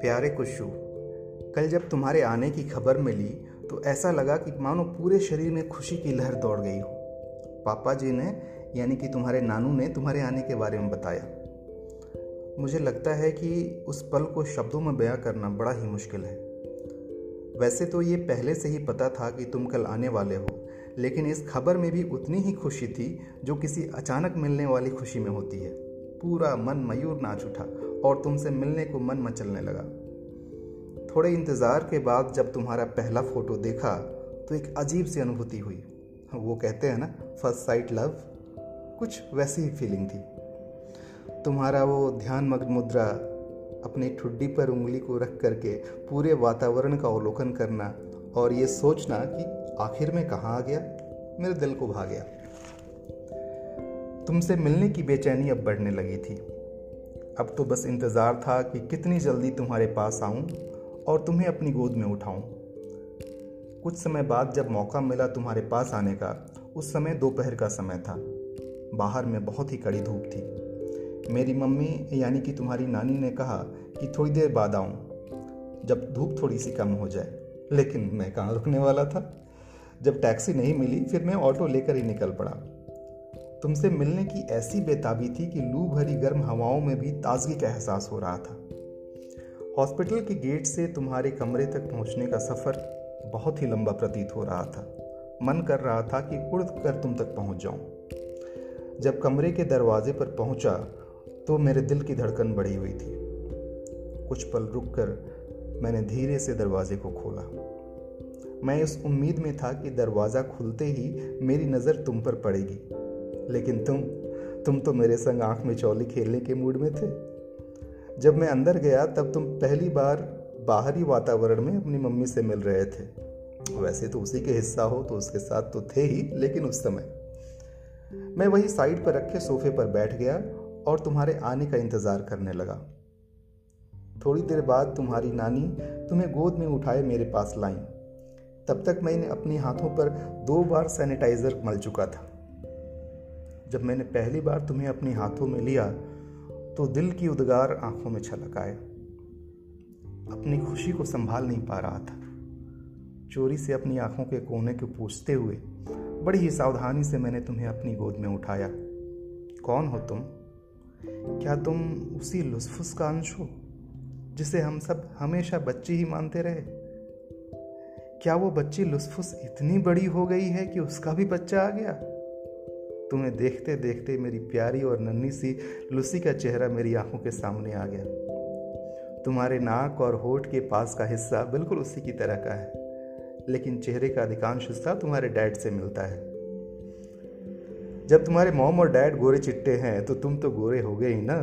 प्यारे कुशु, कल जब तुम्हारे आने की खबर मिली तो ऐसा लगा कि मानो पूरे शरीर में खुशी की लहर दौड़ गई हो। पापा जी ने, यानी कि तुम्हारे नानू ने, तुम्हारे आने के बारे में बताया। मुझे लगता है कि उस पल को शब्दों में बयां करना बड़ा ही मुश्किल है। वैसे तो ये पहले से ही पता था कि तुम कल आने वाले हो। लेकिन इस खबर में भी उतनी ही खुशी थी जो किसी अचानक मिलने वाली खुशी में होती है। पूरा मन मयूर नाच उठा और तुमसे मिलने को मन मचलने लगा। थोड़े इंतज़ार के बाद जब तुम्हारा पहला फ़ोटो देखा तो एक अजीब सी अनुभूति हुई। वो कहते हैं ना फ़र्स्ट साइट लव कुछ वैसी ही फीलिंग थी। तुम्हारा वो ध्यान मग्न मुद्रा, अपनी ठुड्डी पर उंगली को रख करके पूरे वातावरण का अवलोकन करना और ये सोचना कि आखिर में कहाँ आ गया? मेरे दिल को भा गया। तुमसे मिलने की बेचैनी अब बढ़ने लगी थी। अब तो बस इंतज़ार था कि कितनी जल्दी तुम्हारे पास आऊँ और तुम्हें अपनी गोद में उठाऊं। कुछ समय बाद जब मौका मिला तुम्हारे पास आने का, उस समय दोपहर का समय था। बाहर में बहुत ही कड़ी धूप थी। मेरी मम्मी, यानी कि तुम्हारी नानी ने कहा कि थोड़ी देर बाद आऊँ, जब धूप थोड़ी सी कम हो जाए। लेकिन मैं कहाँ रुकने वाला था? जब टैक्सी नहीं मिली, फिर मैं ऑटो लेकर ही निकल पड़ा। तुमसे मिलने की ऐसी बेताबी थी कि लू भरी गर्म हवाओं में भी ताजगी का एहसास हो रहा था। हॉस्पिटल के गेट से तुम्हारे कमरे तक पहुँचने का सफ़र बहुत ही लंबा प्रतीत हो रहा था। मन कर रहा था कि उड़ कर तुम तक पहुँच जाऊँ। जब कमरे के दरवाजे पर पहुँचा तो मेरे दिल की धड़कन बढ़ी हुई थी। कुछ पल रुक कर मैंने धीरे से दरवाजे को खोला। मैं इस उम्मीद में था कि दरवाज़ा खुलते ही मेरी नज़र तुम पर पड़ेगी। लेकिन तुम तुम तो मेरे संग आँख में चौली खेलने के मूड में थे। जब मैं अंदर गया, तब तुम पहली बार बाहरी वातावरण में अपनी मम्मी से मिल रहे थे। वैसे तो उसी के हिस्सा हो तो उसके साथ तो थे ही, लेकिन उस समय। मैं वही साइड पर रखे सोफे पर बैठ गया और तुम्हारे आने का इंतज़ार करने लगा। थोड़ी देर बाद तुम्हारी नानी तुम्हें गोद में उठाए मेरे पास लाई। तब तक मैंने अपने हाथों पर दो बार सैनिटाइजर मल चुका था। जब मैंने पहली बार तुम्हें अपने हाथों में लिया तो दिल की उद्गार आँखों में छलक आए। अपनी खुशी को संभाल नहीं पा रहा था। चोरी से अपनी आँखों के कोने को पूछते हुए बड़ी ही सावधानी से मैंने तुम्हें अपनी गोद में उठाया। कौन हो तुम? क्या तुम उसी लुस्फुस का अंश हो, जिसे हम सब हमेशा बच्ची ही मानते रहे? क्या वो बच्ची लुसफुस इतनी बड़ी हो गई है कि उसका भी बच्चा आ गया? तुम्हें देखते देखते मेरी प्यारी और नन्ही सी लुसी का चेहरा मेरी आँखों के सामने आ गया। तुम्हारे नाक और होठ के पास का हिस्सा बिल्कुल उसी की तरह का है, लेकिन चेहरे का अधिकांश हिस्सा तुम्हारे डैड से मिलता है। जब तुम्हारे मोम और डैड गोरे चिट्टे हैं तो तुम तो गोरे हो गए ही ना?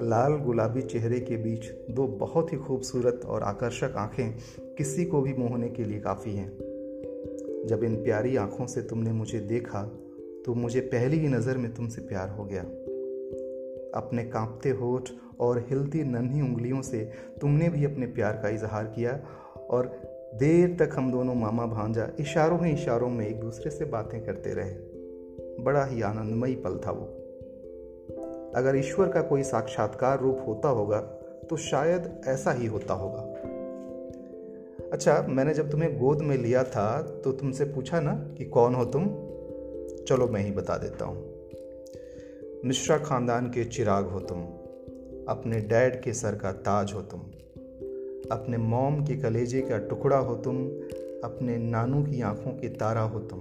लाल गुलाबी चेहरे के बीच दो बहुत ही खूबसूरत और आकर्षक आँखें किसी को भी मोहने के लिए काफ़ी हैं। जब इन प्यारी आँखों से तुमने मुझे देखा तो मुझे पहली ही नज़र में तुमसे प्यार हो गया। अपने कांपते होठ और हिलती नन्ही उंगलियों से तुमने भी अपने प्यार का इजहार किया और देर तक हम दोनों मामा भांजा इशारों ही इशारों में एक दूसरे से बातें करते रहे। बड़ा ही आनंदमयी पल था वो। अगर ईश्वर का कोई साक्षात्कार रूप होता होगा तो शायद ऐसा ही होता होगा। अच्छा मैंने जब तुम्हें गोद में लिया था तो तुमसे पूछा ना कि कौन हो तुम? चलो, मैं ही बता देता हूँ। मिश्रा खानदान के चिराग हो तुम। अपने डैड के सर का ताज हो तुम। अपने मोम के कलेजे का टुकड़ा हो तुम। अपने नानू की आँखों के तारा हो तुम।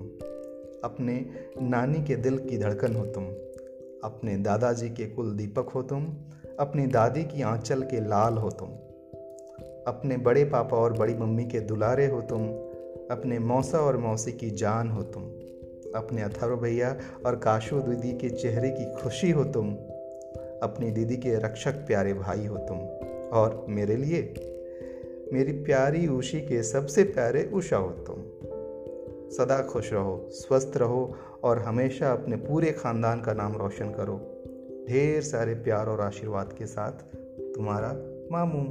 अपने नानी के दिल की धड़कन हो तुम। अपने दादाजी के कुल दीपक हो तुम, अपनी दादी की आंचल के लाल हो तुम, अपने बड़े पापा और बड़ी मम्मी के दुलारे हो तुम, अपने मौसा और मौसी की जान हो तुम, अपने अथर्व भैया और काशु दीदी के चेहरे की खुशी हो तुम, अपनी दीदी के रक्षक प्यारे भाई हो तुम, और मेरे लिए मेरी प्यारी उशी के सबसे प्यारे उषा हो तुम। सदा खुश रहो, स्वस्थ रहो और हमेशा अपने पूरे खानदान का नाम रोशन करो। ढेर सारे प्यार और आशीर्वाद के साथ तुम्हारा मामू